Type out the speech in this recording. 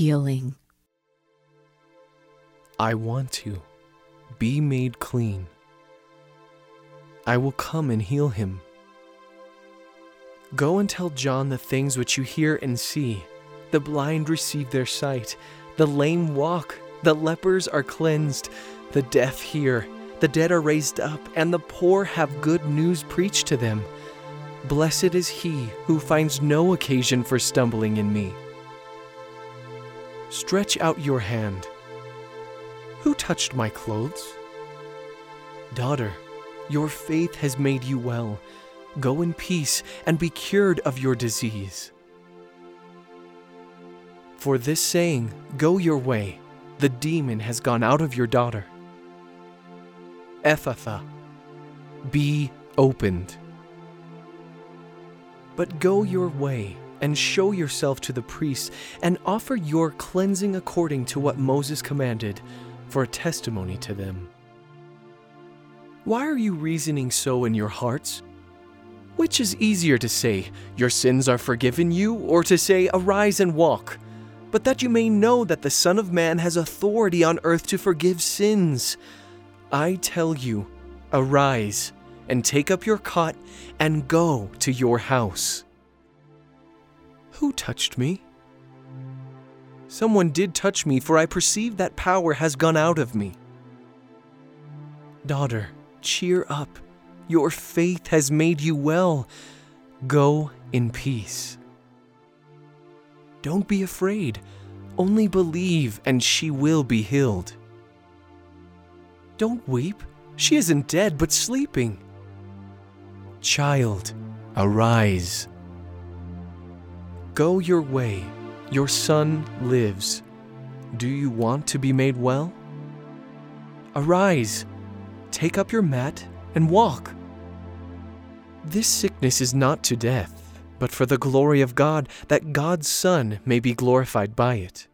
healing. I want to be made clean. I will come and heal him. Go and tell John the things which you hear and see. The blind receive their sight, the lame walk, the lepers are cleansed, the deaf hear, the dead are raised up, and the poor have good news preached to them. Blessed is he who finds no occasion for stumbling in me. Stretch out your hand. Who touched my clothes? Daughter, your faith has made you well. Go in peace and be cured of your disease. For this saying, Go your way, the demon has gone out of your daughter. Ephphatha, be opened. But go your way and show yourself to the priests and offer your cleansing according to what Moses commanded for a testimony to them. Why are you reasoning so in your hearts? Which is easier to say, Your sins are forgiven you, or to say, Arise and walk? But that you may know that the Son of Man has authority on earth to forgive sins. I tell you, Arise and take up your cot and go to your house. Who touched me? Someone did touch me, for I perceive that power has gone out of me. Daughter, cheer up. Your faith has made you well. Go in peace. Don't be afraid. Only believe, and she will be healed. Don't weep. She isn't dead, but sleeping. Child, arise. Go your way. Your son lives. Do you want to be made well? Arise, take up your mat, and walk. This sickness is not to death, but for the glory of God, that God's Son may be glorified by it.